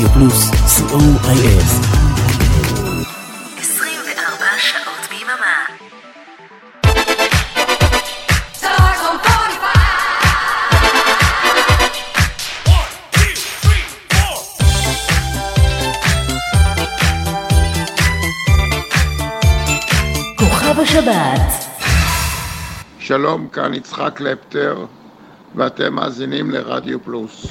רדיו פלוס, co.il 24 שעות ביממה. שלום, כאן יצחק לפטר, ואתם מאזינים לרדיו פלוס.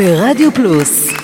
השבת ברדיו פלוס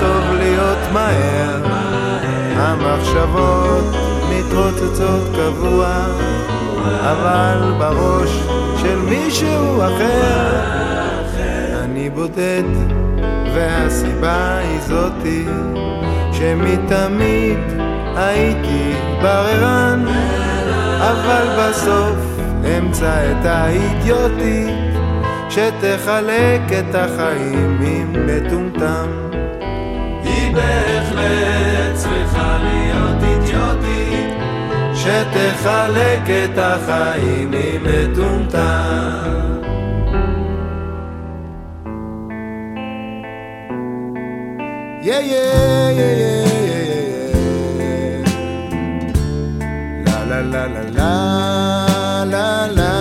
טוב להיות מהר. המחשבות מתרוצצות קבוע, אבל בראש של מישהו אחר אני בודד, והסיבה היא זאתי שמתמיד הייתי בררן, אבל בסוף אמצא את האידיוטית שתחלק את החיים עם מטומטם. בהחלט צריכה להיות אידיוטית שתחלק את החיים עם מטומטם. Yeah, yeah, yeah, yeah, yeah, yeah. La la la la la. La la la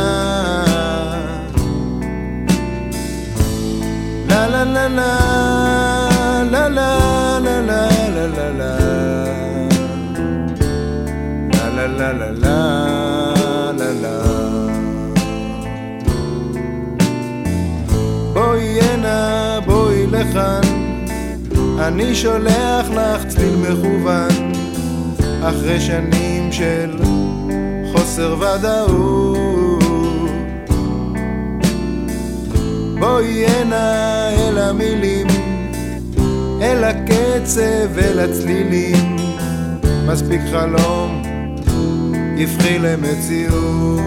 la la la La la la la. בואי הנה, בואי לכאן, אני שולח לך צליל מכוון, אחרי שנים של חוסר ודאות. בואי הנה אל המילים, אל הקצב, אל הצלילים, מספיק חלום, יפחי למציאות.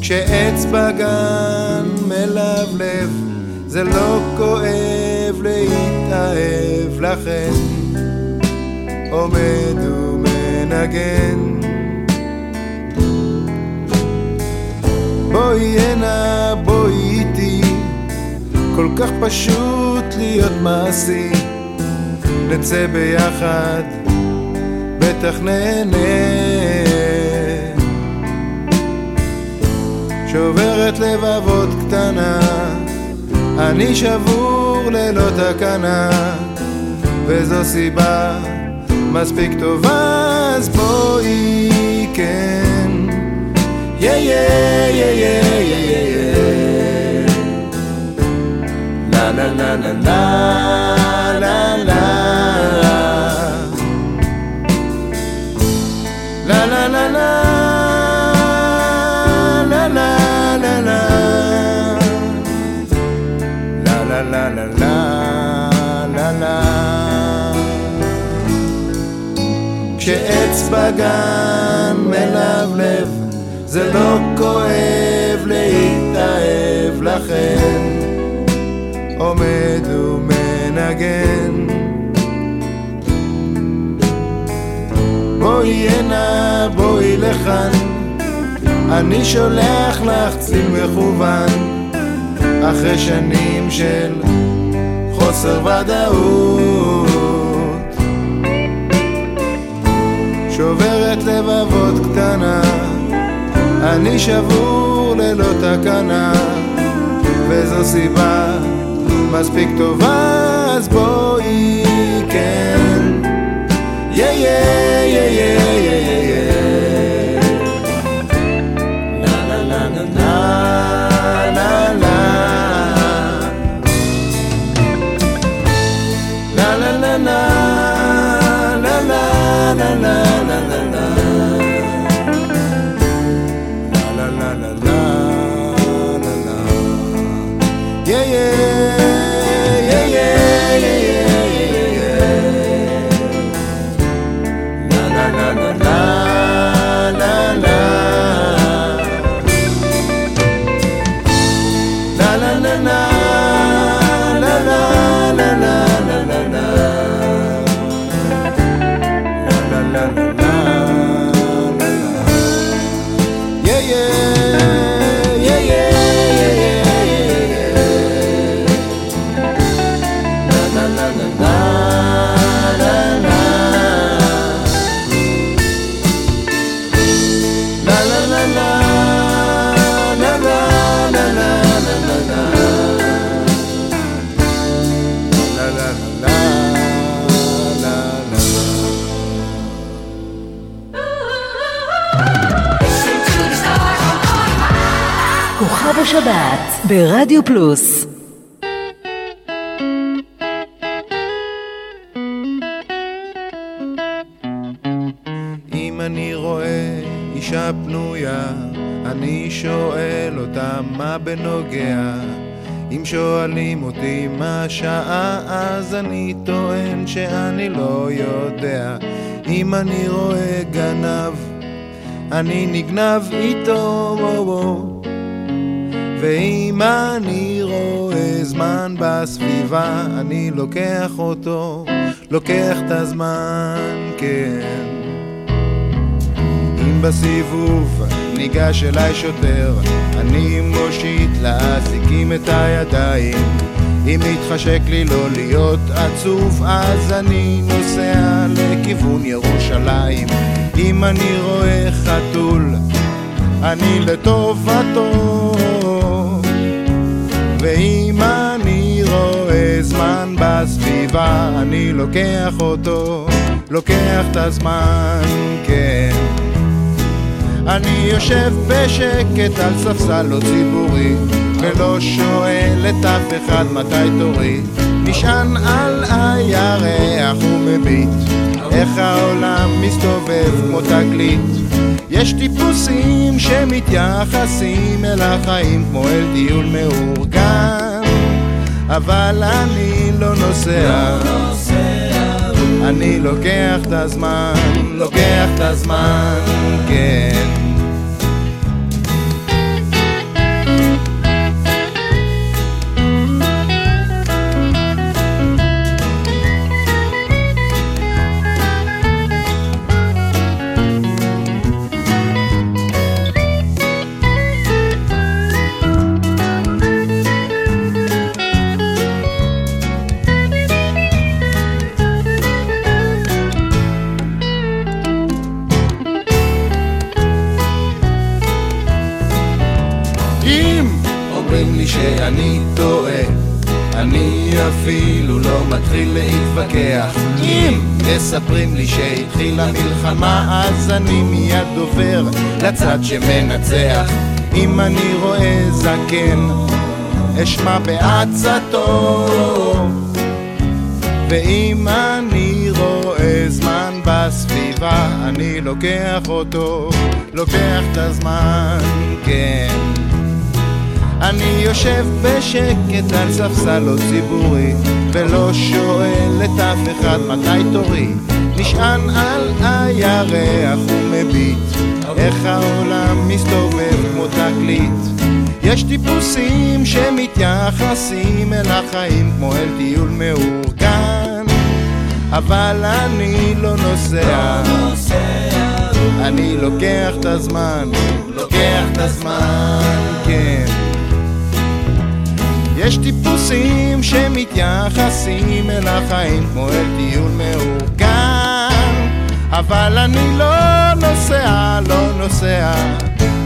כשעץ בגן מלבלב, זה לא כואב להתאהב לכן, עומד ומנגן. בואי הנה, בואי איתי, כל כך פשוט להיות מעשי, נצא ביחד, בטח נהנה. שוברת לבבות קטנה, אני שבור ללא תקנה, וזו סיבה מספיק טובה, אז בואי כן. יא יא יא יא יא יא יא לה לה לה לה לה לה כשעץ בגן מלבלב זה לא כואב להתאהב לכן. עומד ומנגן. בואי הנה בואי לכאן. אני שולח לך צליל מכוון. אחרי שנים של חוסר ודאות שוברת לבבות קטנה אני שבור ללא תקנה, וזו סיבה מספיק טובה, אז בואי כן. יא יא יא יא יא יא השבת ברדיו פלוס אם אני רואה אישה פנויה, אני שואל אותה מה בנוגע. אם שואלים אותי מה השעה, אז אני טוען שאני לא יודע. אם אני רואה גנב, אני נגנב איתו. ואם אני רואה זמן בסביבה, אני לוקח אותו, לוקח את הזמן, כן. אם בסיבוב ניגש אליי שוטר, אני מושיט לאזיקים את הידיים. אם מתחשק לי לא להיות עצוב, אז אני נוסע לכיוון ירושלים. אם אני רואה חתול, אני לטובתו. ואם אני רואה זמן בסביבה, אני לוקח אותו, לוקח את הזמן, כן. אני יושב בשקט על ספסל לא ציבורי, ולא שואל את אף אחד מתי תורי. נשען על הירח ומביט, איך העולם מסתובב כמו תגלית. יש טיפוסים שמתייחסים אל החיים כמו אל טיול מאורגן, אבל אני לא נוסע. אני לוקח את הזמן, לוקח את הזמן, כן. אומרים לי שאני טועה, אני אפילו לא מתחיל להתווכח. אם מספרים לי שהתחילה מלחמה, אז אני מיד עובר לצד שמנצח. אם אני רואה זקן, אשמע בעצתו. ואם אני רואה זמן בסביבה, אני לוקח אותו, לוקח את הזמן, כן. אני יושב בשקט על ספסל לא ציבורי, ולא שואל את אף אחד מתי תורי. נשען על הירח ומביט, איך העולם מסתובב כמו תקליט. יש טיפוסים שמתייחסים אל החיים כמו אל טיול מאורגן, אבל אני לא נוסע. אני לוקח את הזמן, לוקח את הזמן, כן. יש טיפוסים שמתייחסים אל החיים כמו אל טיול מאורגן, אבל אני לא נוסע, לא נוסע,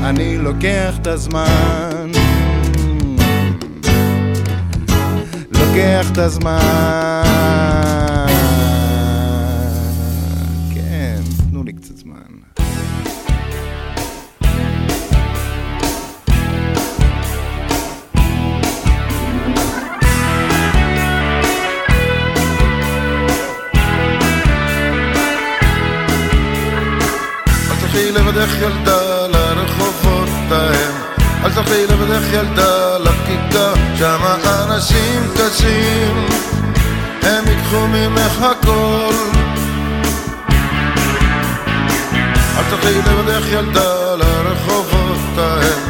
אני לוקח את הזמן. לוקח את הזמן. לבדך ילדה לרחובות ההם. אל תלכי לבדך ילדה לכיכר שמה אנשים קשים. הם ייקחו ממך הכל. אל תלכי לבדך ילדה לרחובות ההם.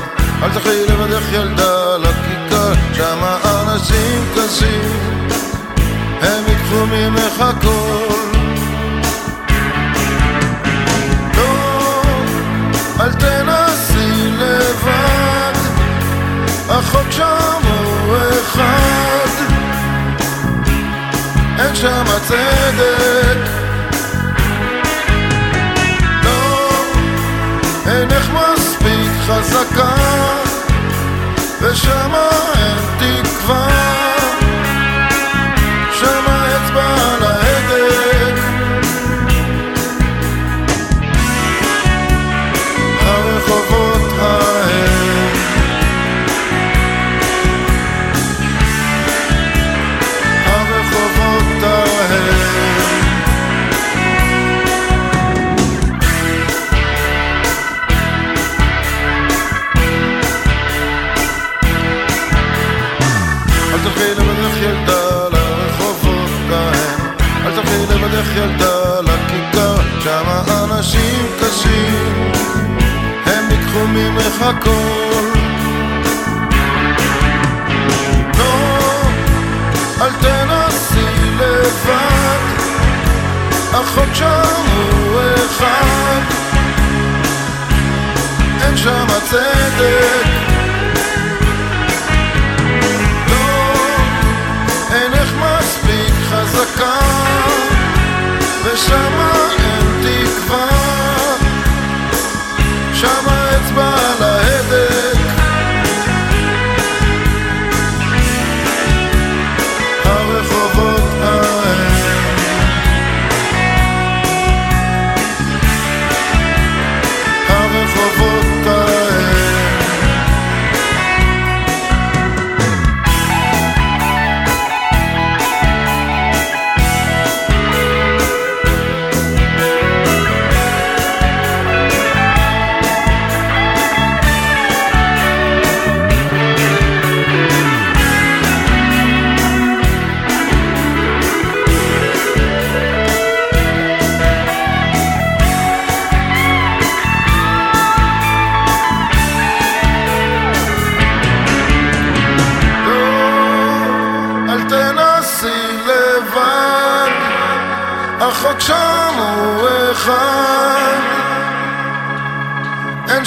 אל תלכי לבדך ילדה לכיכר שמה אנשים קשים. הם ייקחו ממך הכל אל תנסי לבד, החוק שם הוא אחד, אין שם צדק. לא, אינך מספיק חזקה, ושמה אין תקווה, לבדך ילדה לכיכר שמה אנשים קשים. הם ייקחו ממך הכל. לא, אל תנסי לבד. החוק שם הוא אחד. אין שם צדק לא, אינך מספיק חזקה ושמה אין תקווה. שם האצבע על ההדק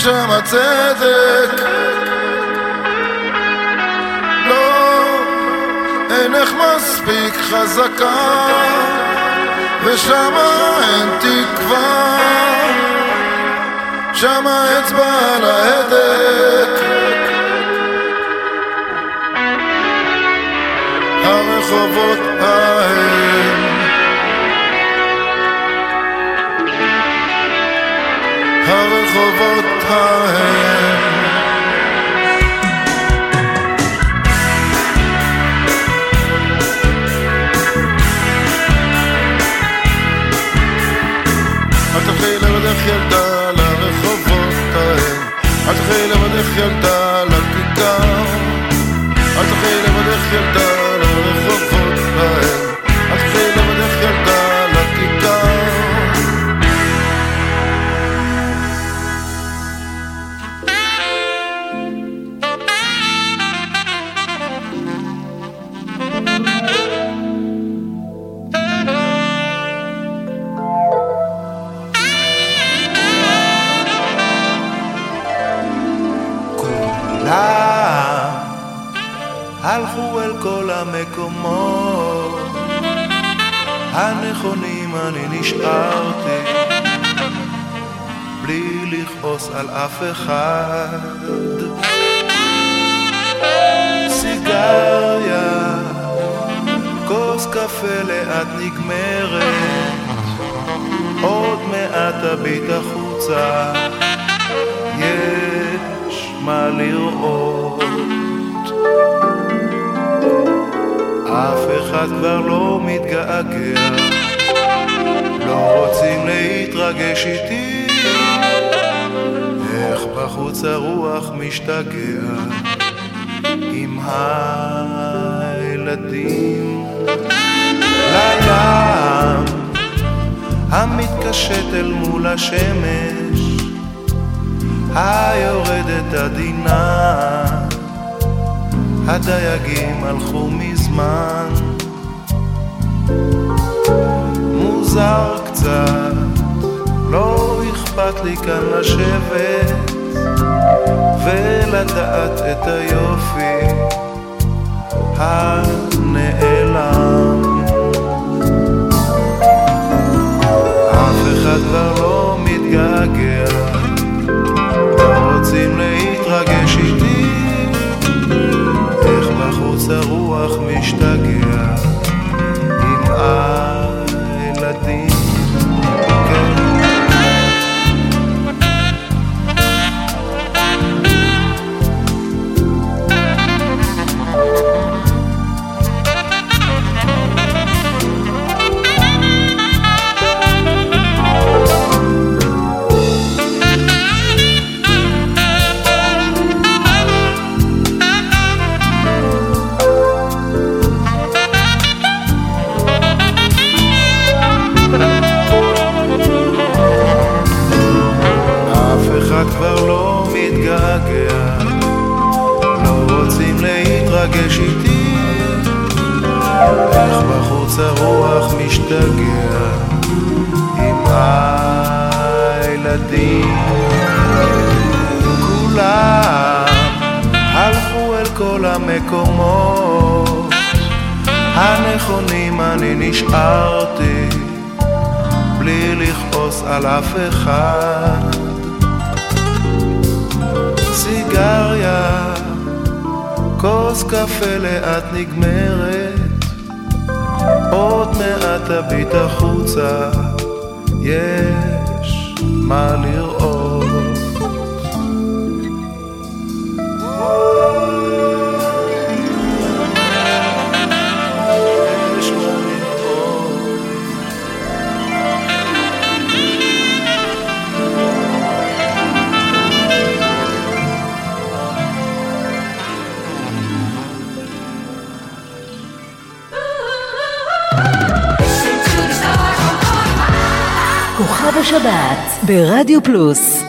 שם צדק. לא, אינך מספיק חזקה, ושמה אין תקווה, שמה אצבע על ההדק. הרחובות ההם הרחובות ההם. אל תלכי לבדך ילדה לרחובות ההם. אל תלכי לבדך ילדה לכיכר אל תלכי לבדך ילדה לרחובות לכעוס על אף אחד. סיגריה, כוס קפה לאט נגמרת, עוד מעט תביט החוצה, יש מה לראות. אף אחד כבר לא מתגעגע, לא רוצים להתרגש איתי, בחוץ הרוח משתגע עם הילדים. לים המתקשט אל מול השמש, היורדת עדינה, הדייגים הלכו מזמן. מוזר קצת, לא אכפת לי כאן לשבת ולדעת את היופי הנעלם. אף אחד כבר לא כל המקומות הנכונים, אני נשארתי בלי לכעוס על אף אחד. סיגריה, כוס קפה לאט נגמרת, עוד מעט תביט החוצה, יש מה לראות. כוכב השבת ברדיו פלוס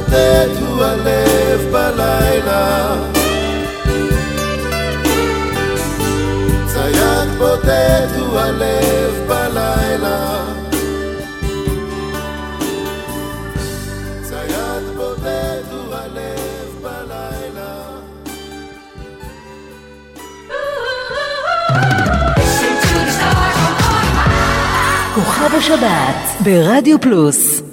שוטט הוא הלב בלילה. צייד בודד הוא הלב בלילה. צייד בודד הוא הלב בלילה. כוכב השבת ברדיו פלוס.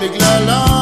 בגללם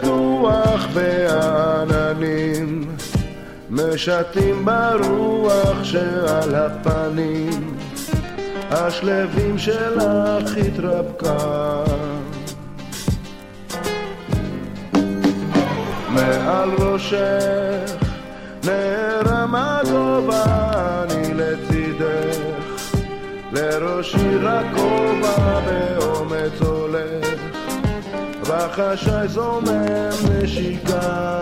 בטוח בעננים, משתים ברוח שעל הפנים, השלבים שלך התרפקה. מעל ראשך נערם הגובה, אני לצידך, לראשי רק כובע באומץ הולך. בחשאי זומם נשיקה.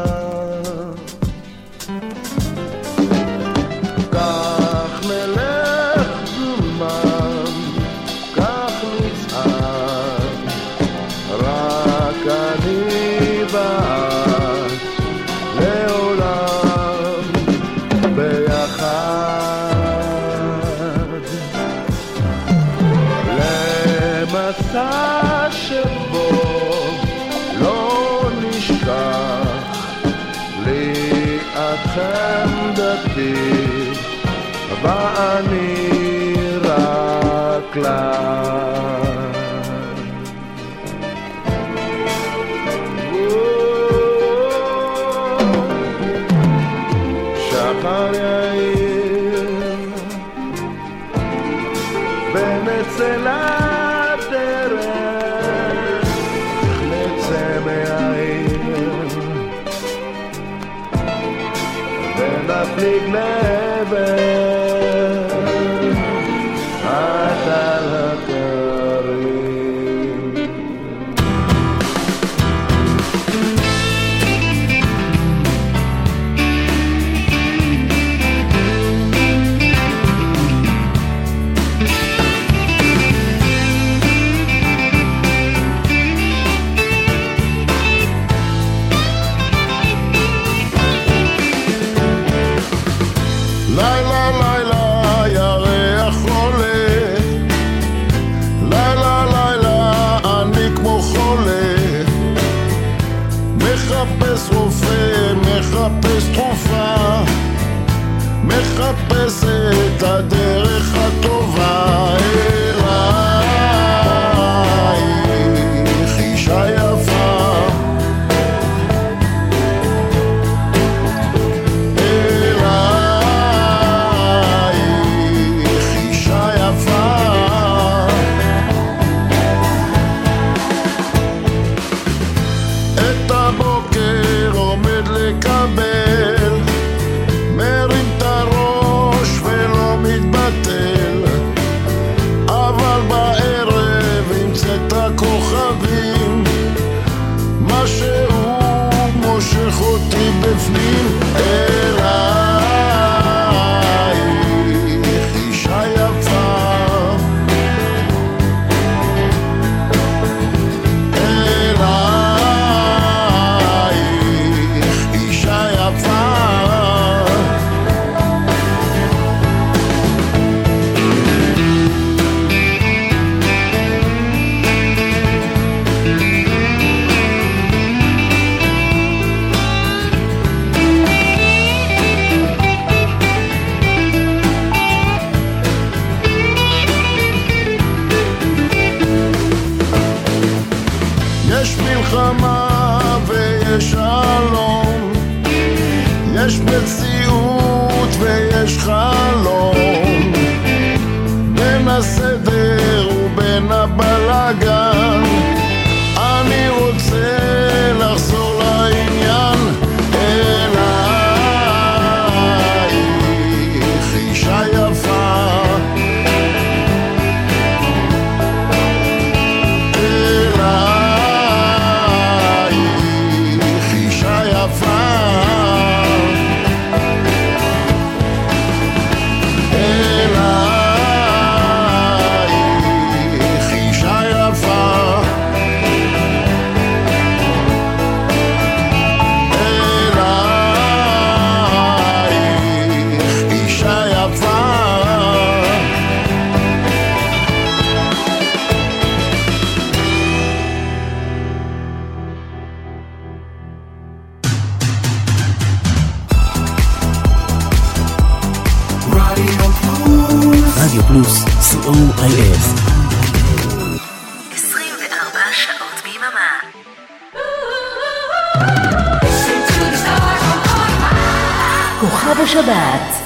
יש מציאות ויש חלום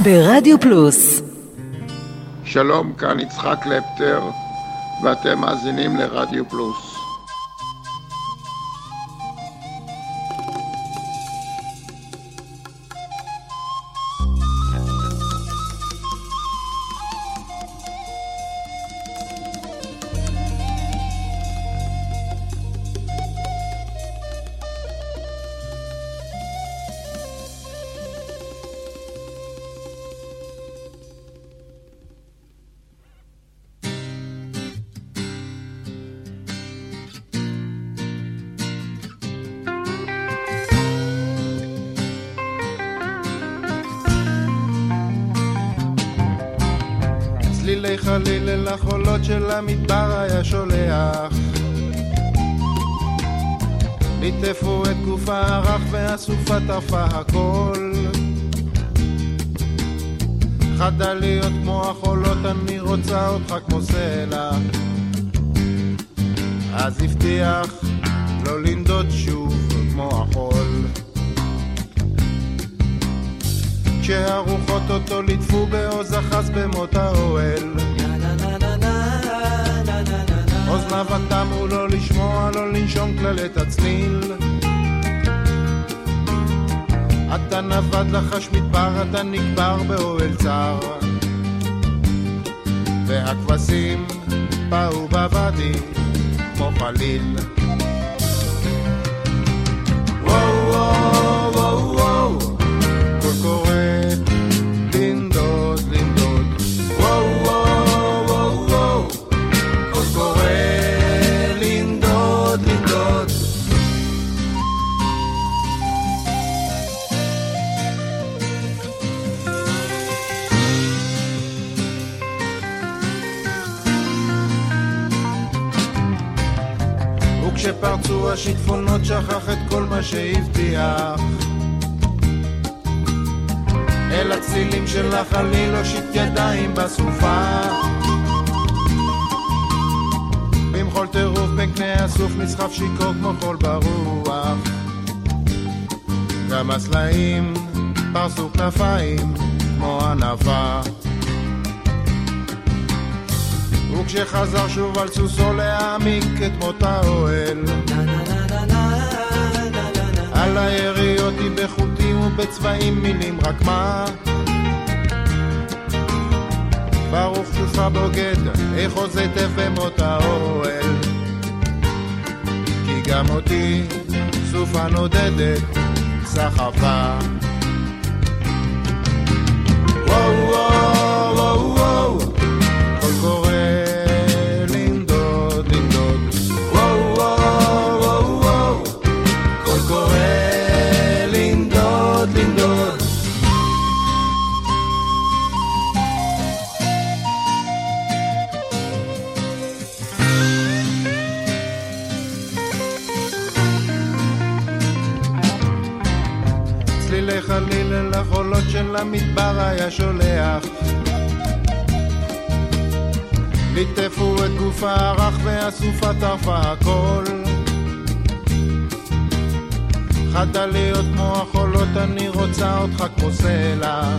ברדיו פלוס שלום, כאן יצחק קלפטר, ואתם מאזינים לרדיו פלוס. פרסו כנפיים כמו ענווה. וכשחזר שוב על סוסו להעמיק את מות האוהל על היריות היא בחוטים ובצבעים מילים רק מה? ברוך שובך בוגד, איך עוז היטב במות האוהל. כי גם אותי סופה נודדת סחפה וואו וואו המדבר היה שולח ליטפו את גוף הרך והסופה טרפה הכל חדליות כמו החולות, אני רוצה אותך כמו סלע.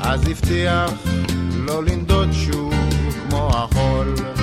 אז הבטיח לא לנדוד שוב כמו החול.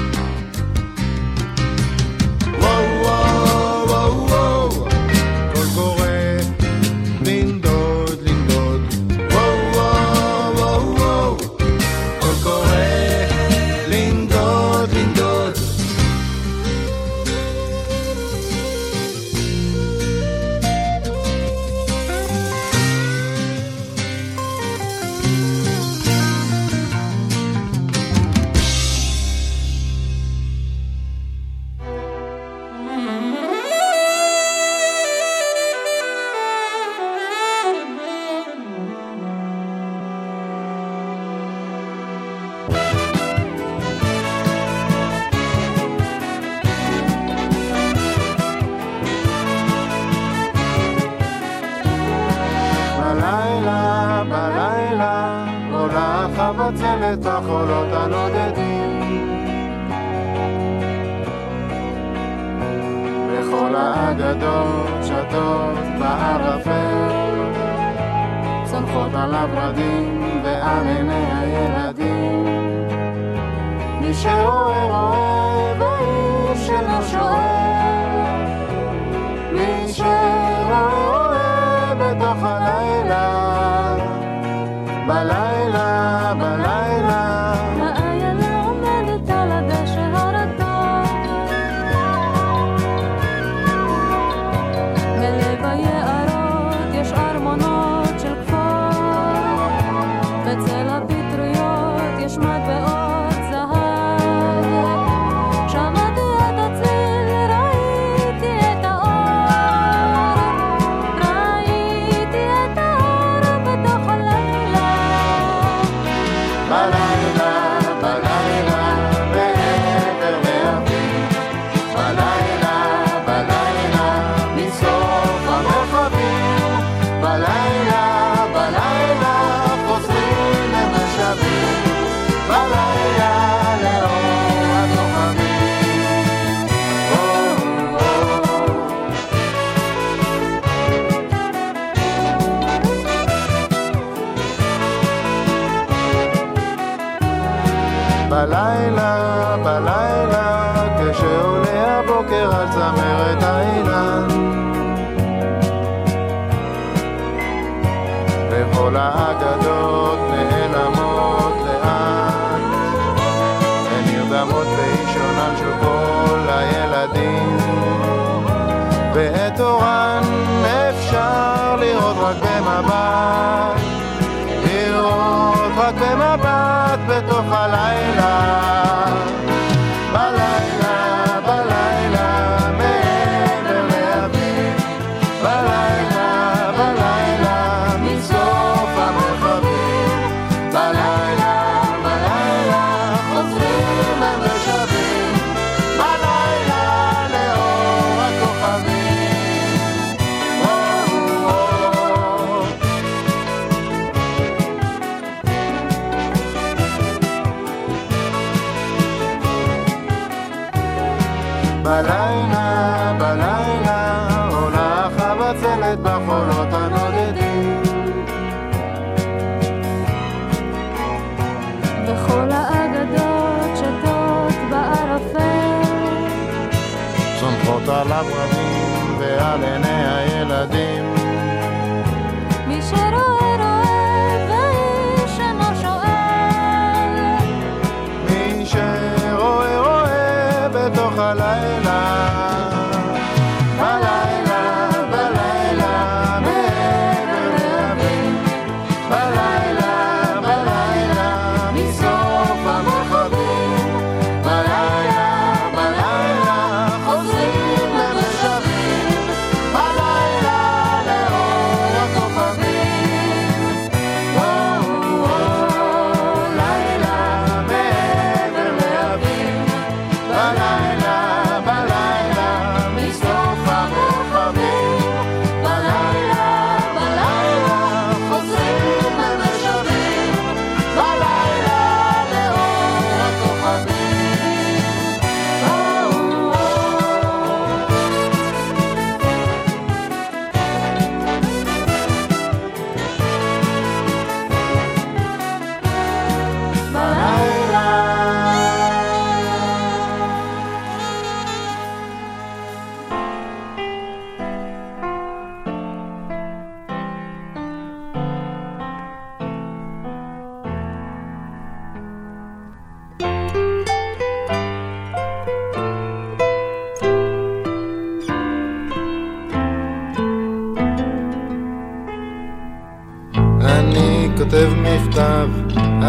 בלילה, בלילה,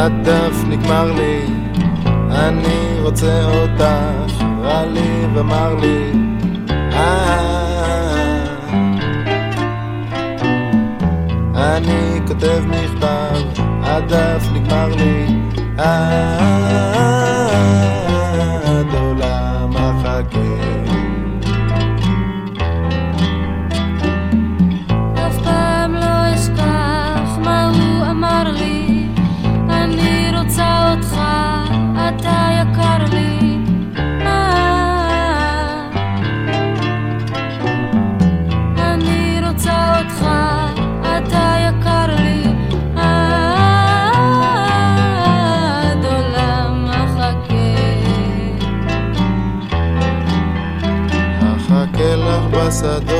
הדף נגמר לי, אני רוצה אותך, רע לי ומר לי, אה, אני passador.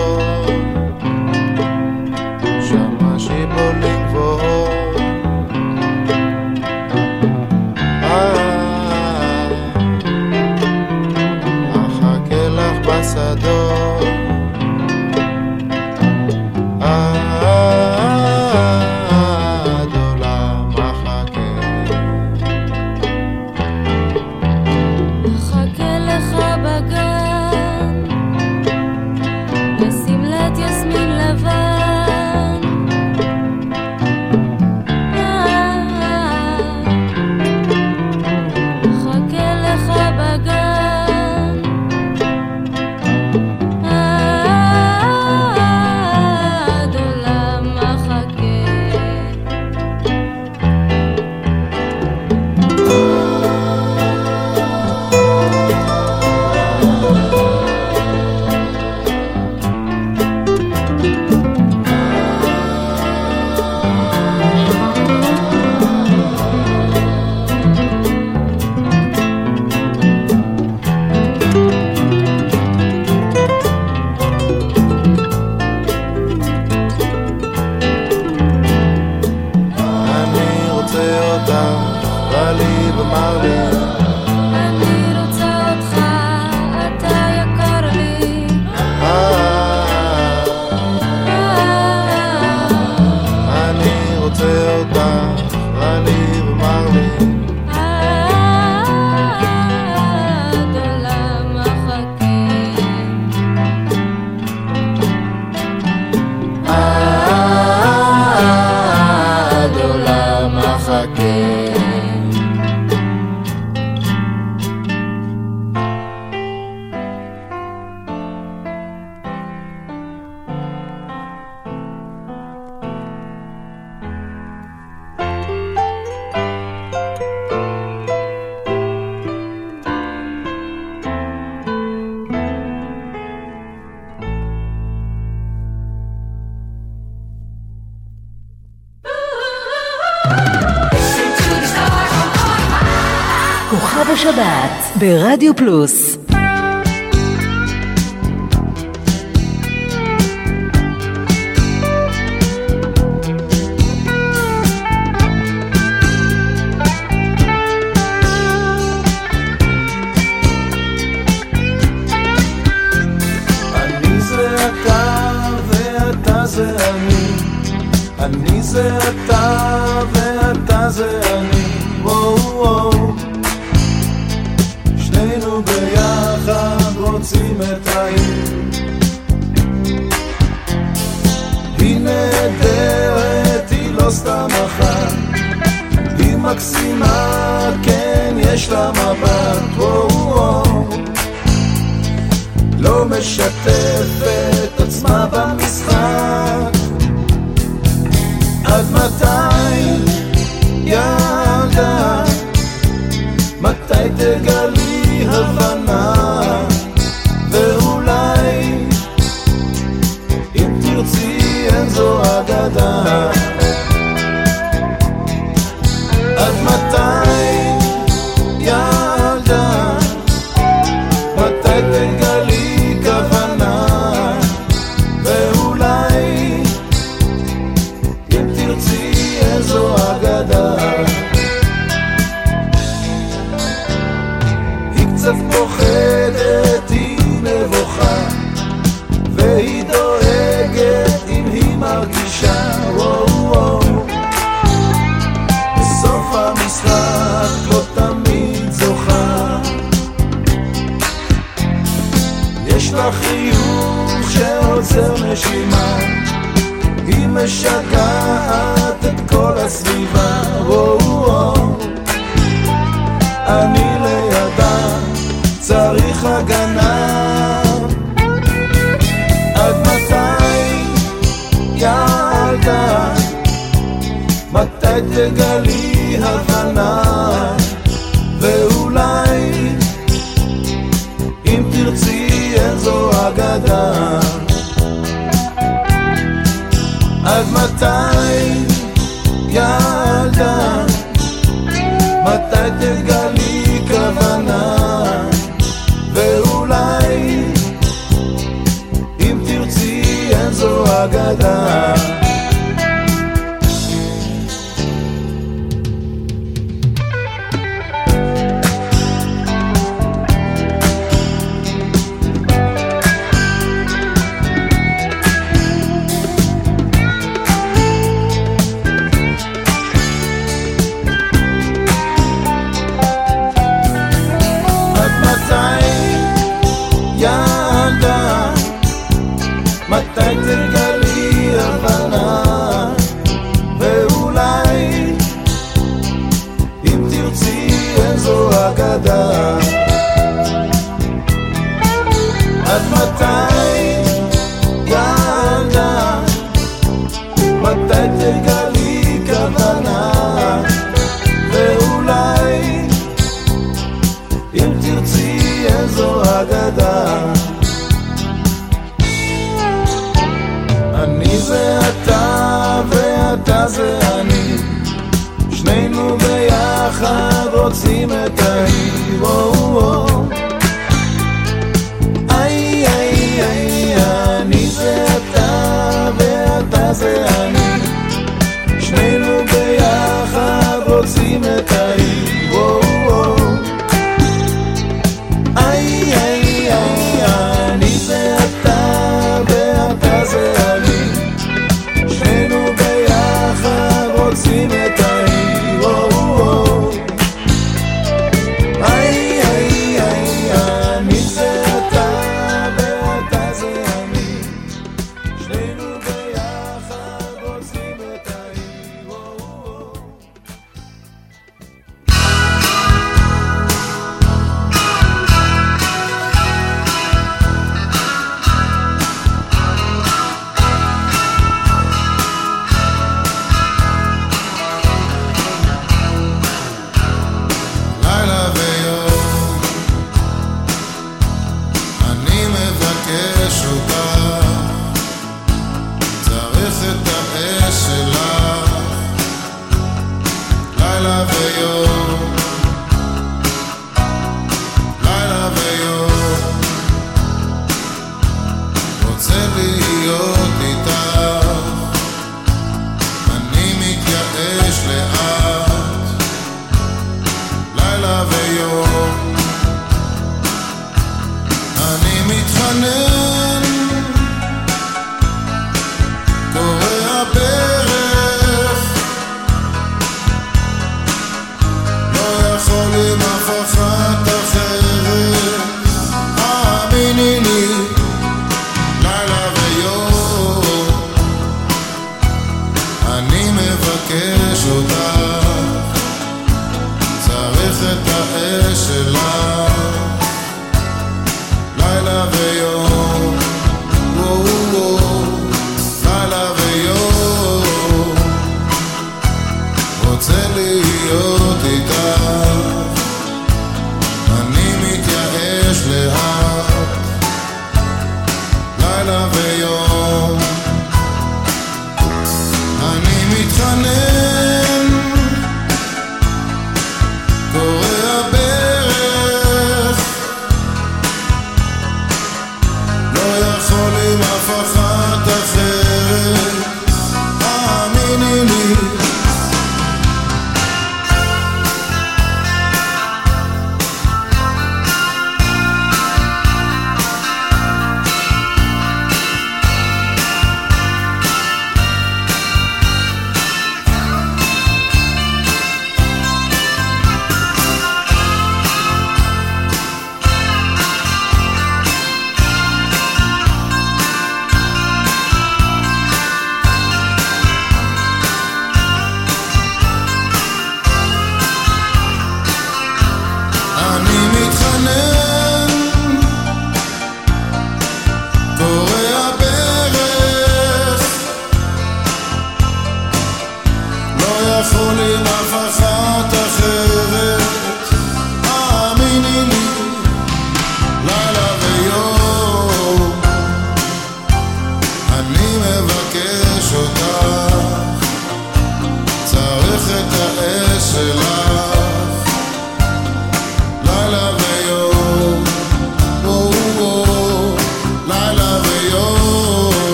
Rádio Radio Plus.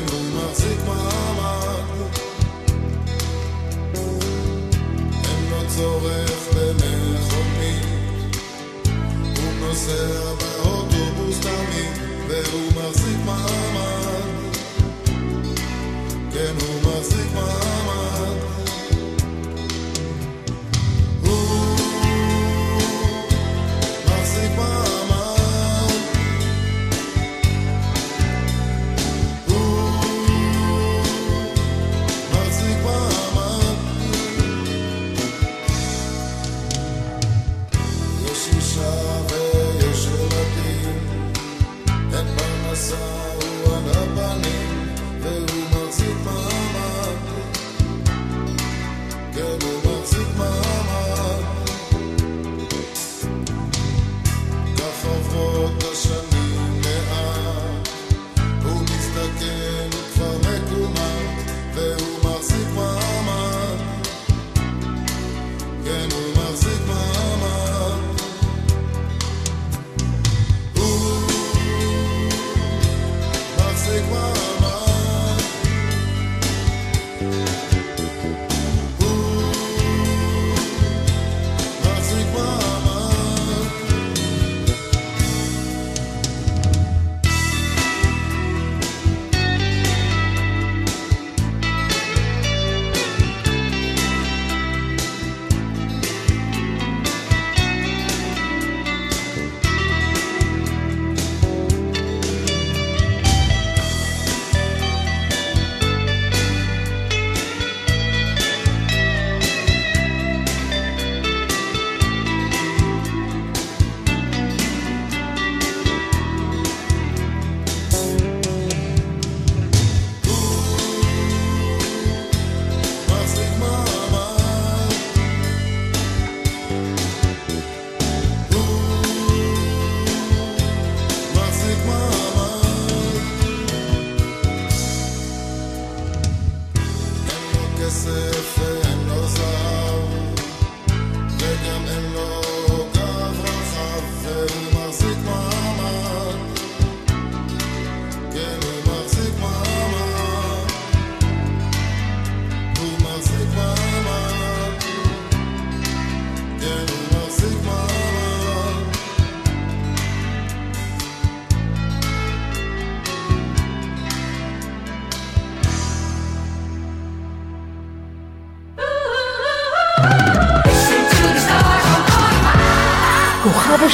Marseille, Marseille.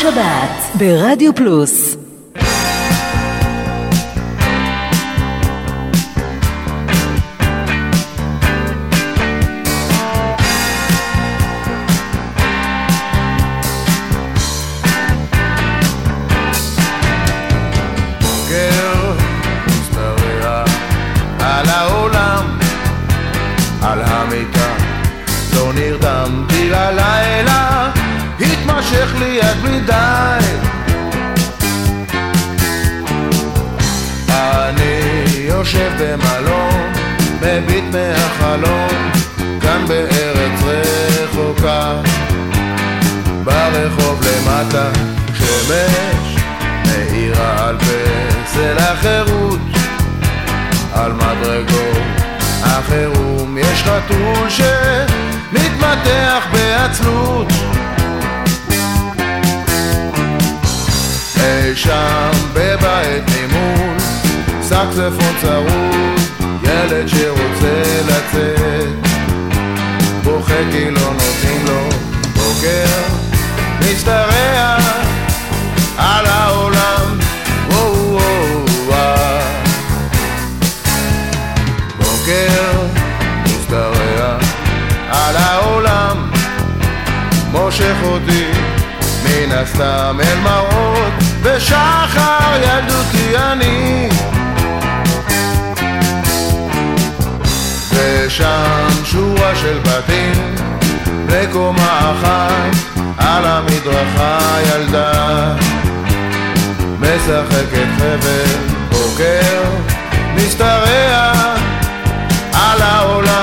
שבת ברדיו פלוס. במדרגות. החירום יש חתול שמתמתח בעצלות. אי שם בבית נימון, סקספון צרוד, ילד שרוצה לצאת. בוכה כי לא נותנים לו בוקר, משתרח מושך אותי מן הסתם אל מעות ושחר ילדותי אני. ושם שורה של בתים בקומה אחת על המדרכה ילדה משחקת חבל בוקר משתרע על העולם.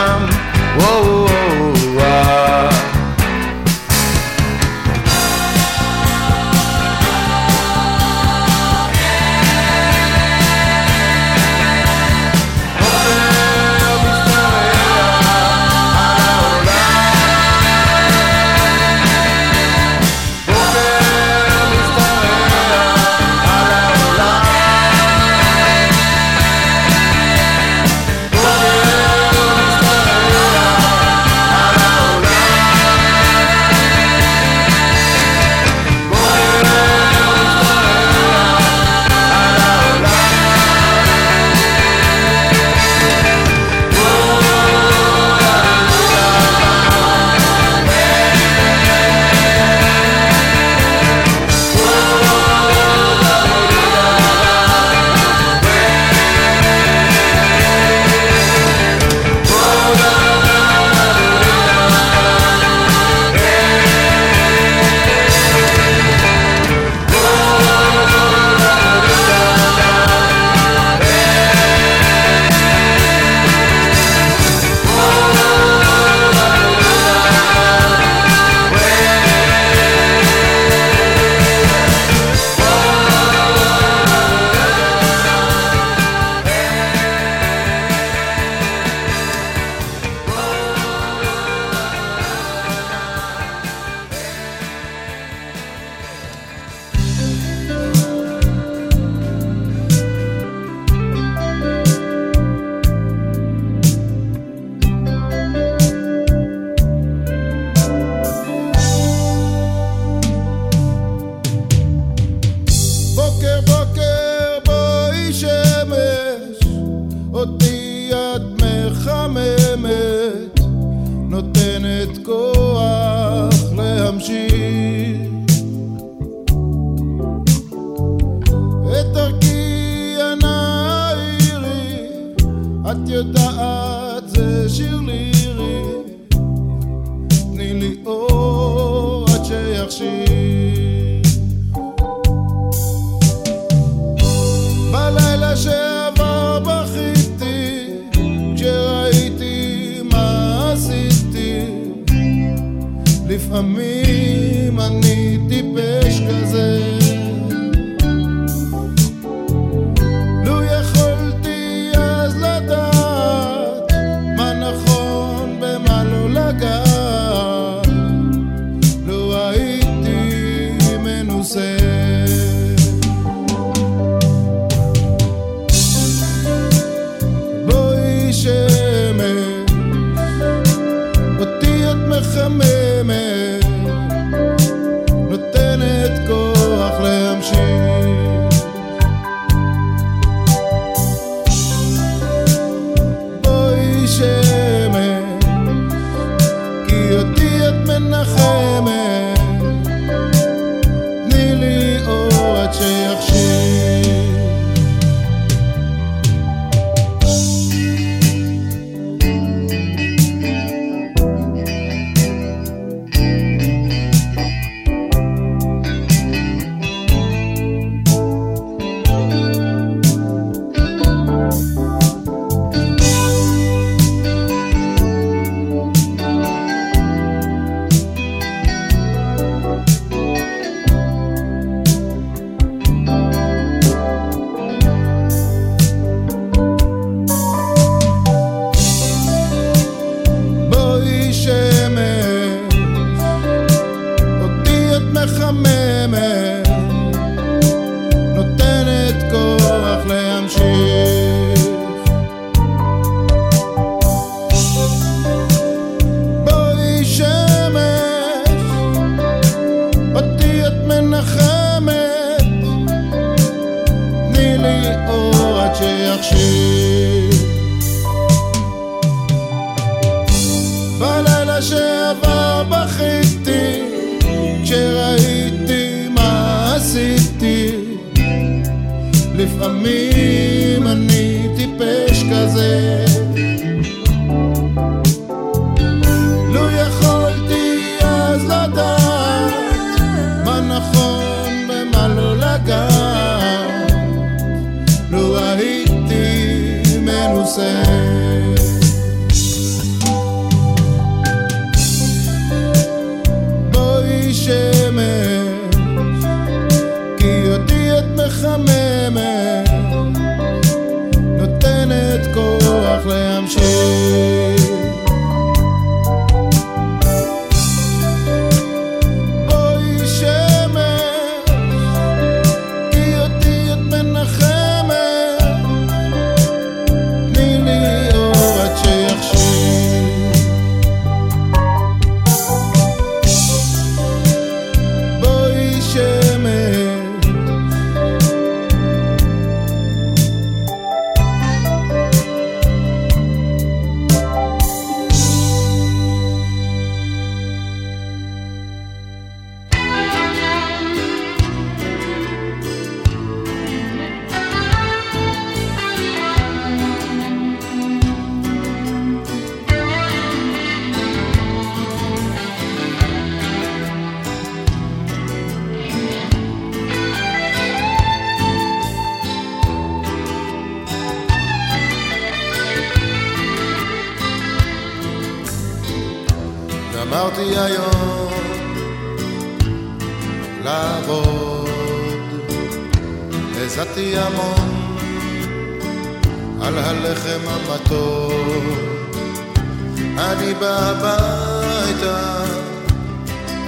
הביתה,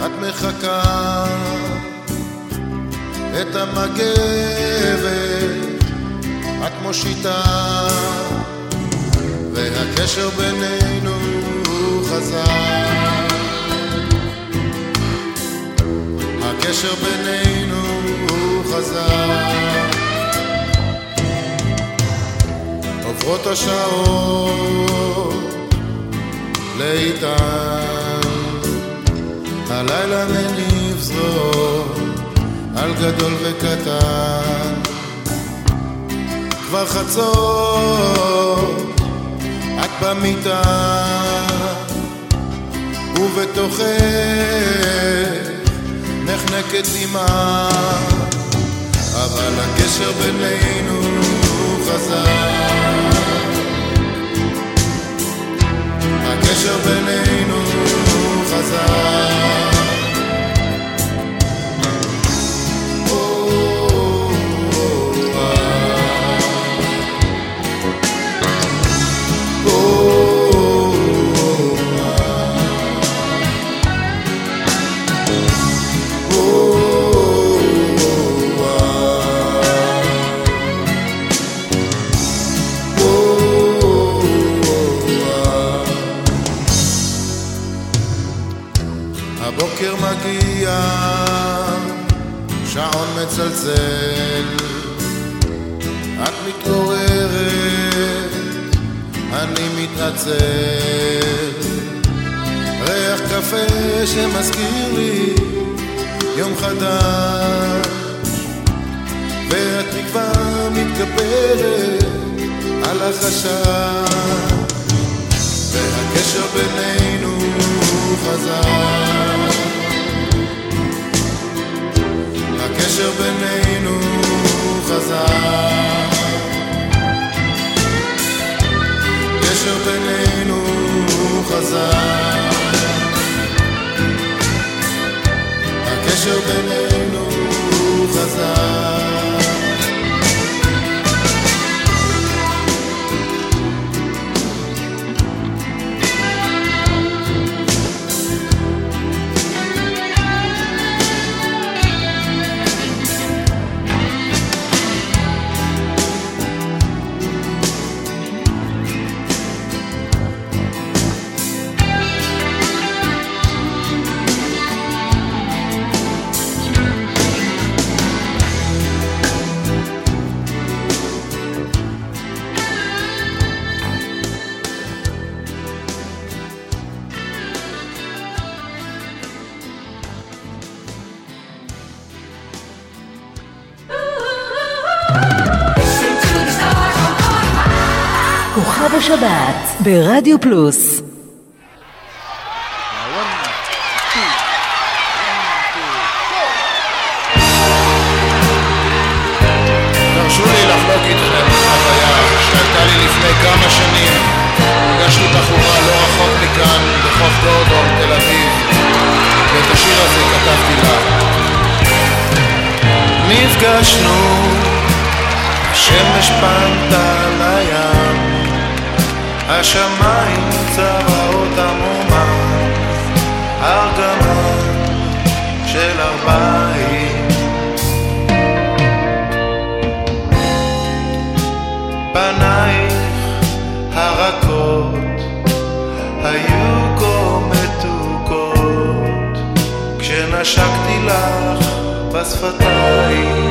את מחכה את המגבת, את מושיטה, והקשר בינינו הוא חזק. הקשר בינינו הוא חזק. עוברות השעות לאיתן. הלילה מניב זרוע על גדול וקטן. כבר חצות את במיטה. ובתוכך נחנקת דמעה. אבל הקשר בינינו חזר הקשר בינינו חזר מגיע, שעון מצלצל, את מתעוררת, אני מתעצל, ריח קפה שמזכיר לי יום חדש, והתקווה מתגברת על החשש, והקשר בינינו חזר. הקשר בינינו חזר. קשר בינינו חזר. הקשר בינינו חזר. ברדיו פלוס ארגמן של ארבעים. פנייך הרכות היו כה מתוקות כשנשקתי לך בשפתיים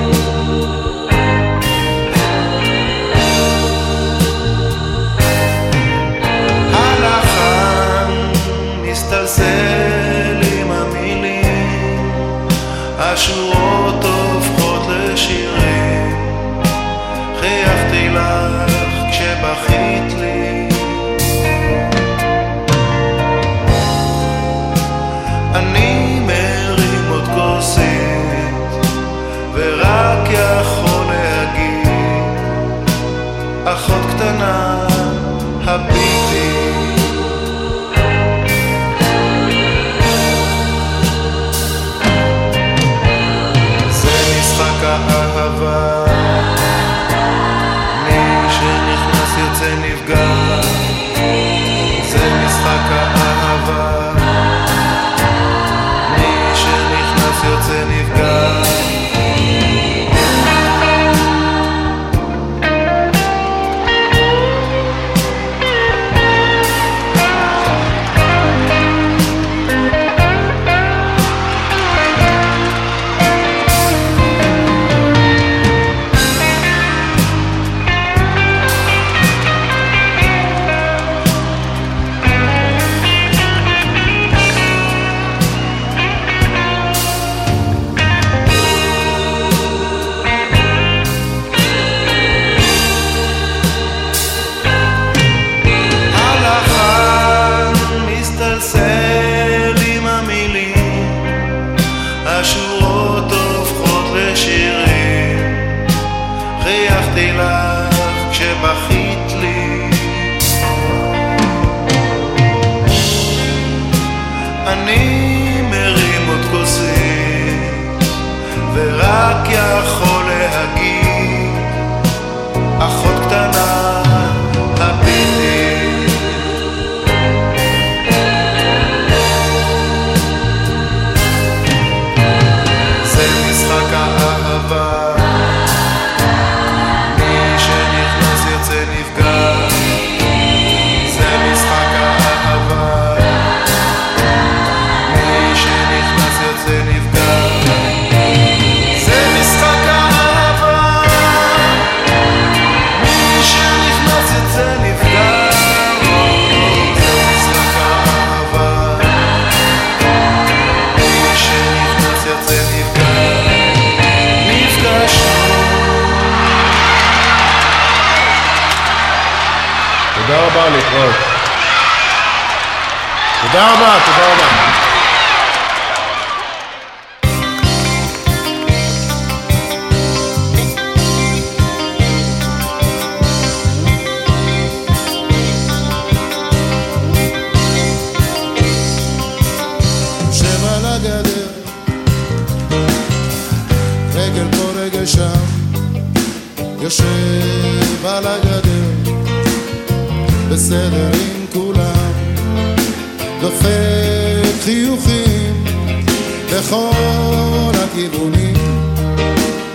לכל הכיוונים,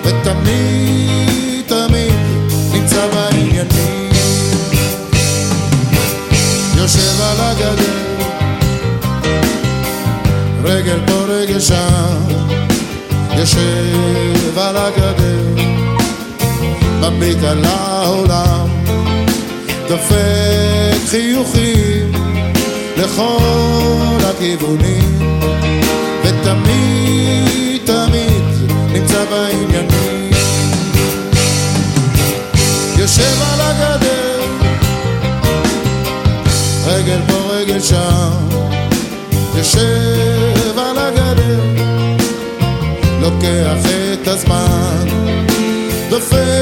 ותמיד תמיד נמצא בעניינים. יושב על הגדר, רגל פה רגל שם, יושב על הגדר מביט על העולם, דופק חיוכים לכל הכיוונים, פה רגל שם, יושב על הגדר, לוקח את הזמן, דופק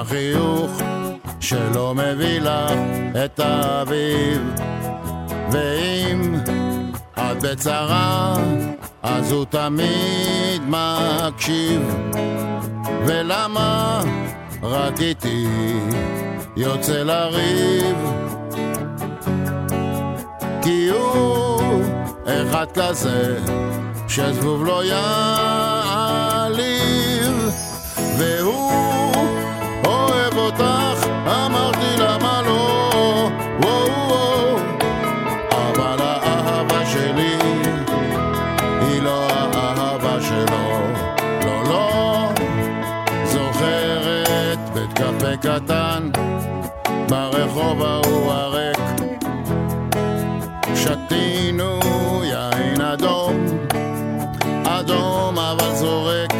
החיוך שלא מביא לה את האביב. ואם את בצרה, אז הוא תמיד מקשיב. ולמה רק איתי יוצא לריב? כי הוא אחד כזה שזבוב לא יעליב, והוא אותך, אמרתי למה לא, וואו, וואו. אבל האהבה שלי היא לא האהבה שלו, לא לא. זוכרת בית קפה קטן ברחוב ההוא הריק, שתינו יין אדום, אדום אבל זורק.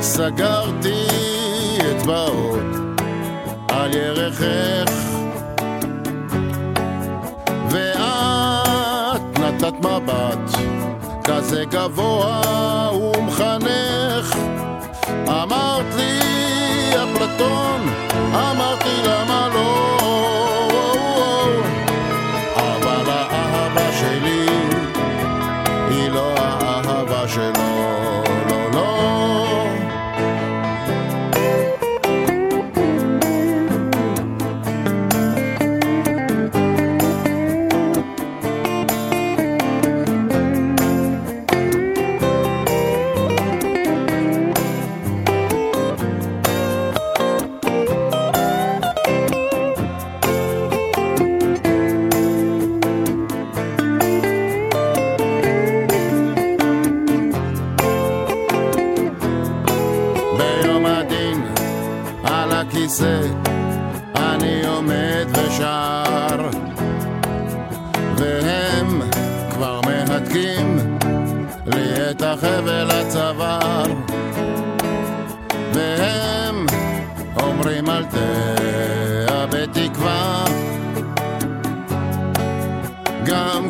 סגרתי אצבעות על ירכך. ואת נתת מבט כזה גבוה ומחנך. אמרת לי אפלטון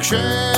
picture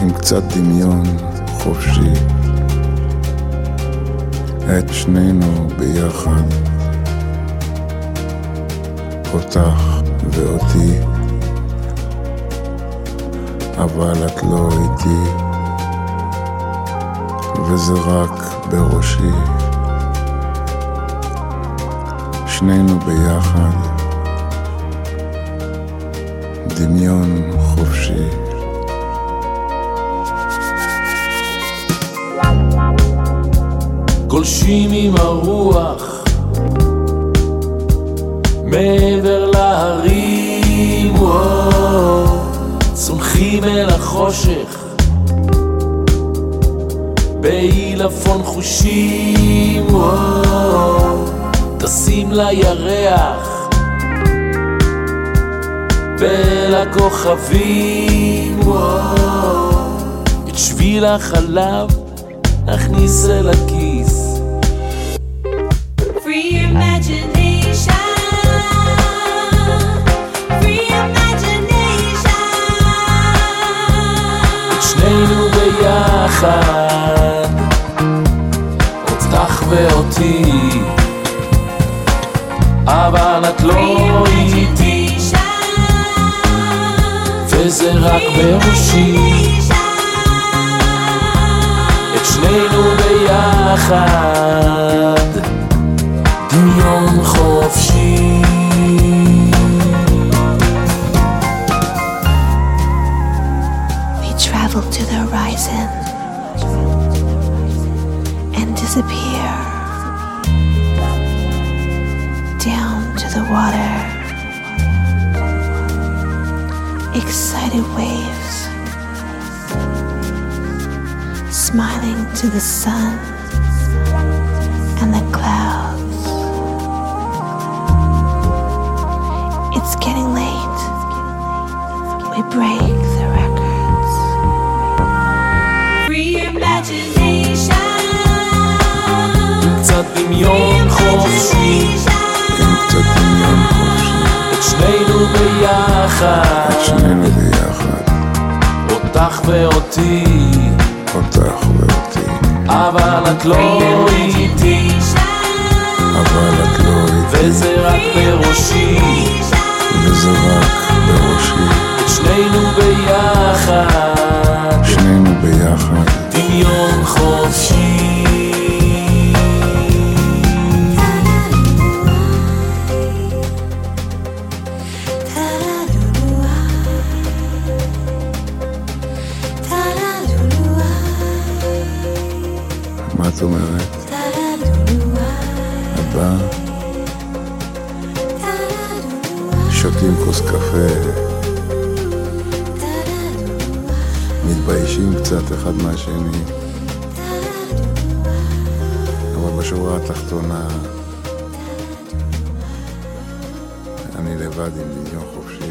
עם קצת דמיון חופשי. את שנינו ביחד, אותך ואותי, אבל את לא איתי, וזה רק בראשי. שנינו ביחד, דמיון חופשי. גולשים עם הרוח מעבר להרים, וואו, צונחים אל החושך בעילפון חושים, וואו, טסים לירח ולכוכבים, וואו, את שביל החלב נכניס אל הכיס. ביחד, אותך ואותי, אבל את לא איתי, וזה רק בראשי. את שנינו ביחד, דמיון חופשי. To the sun את לא איתי, אבל את לא איתי, וזה רק בראשי, וזה רק בראשי, שנינו ביחד, שנינו ביחד, דמיון קפה, מתביישים קצת אחד מהשני, אבל בשורה התחתונה אני לבד עם דמיון חופשי.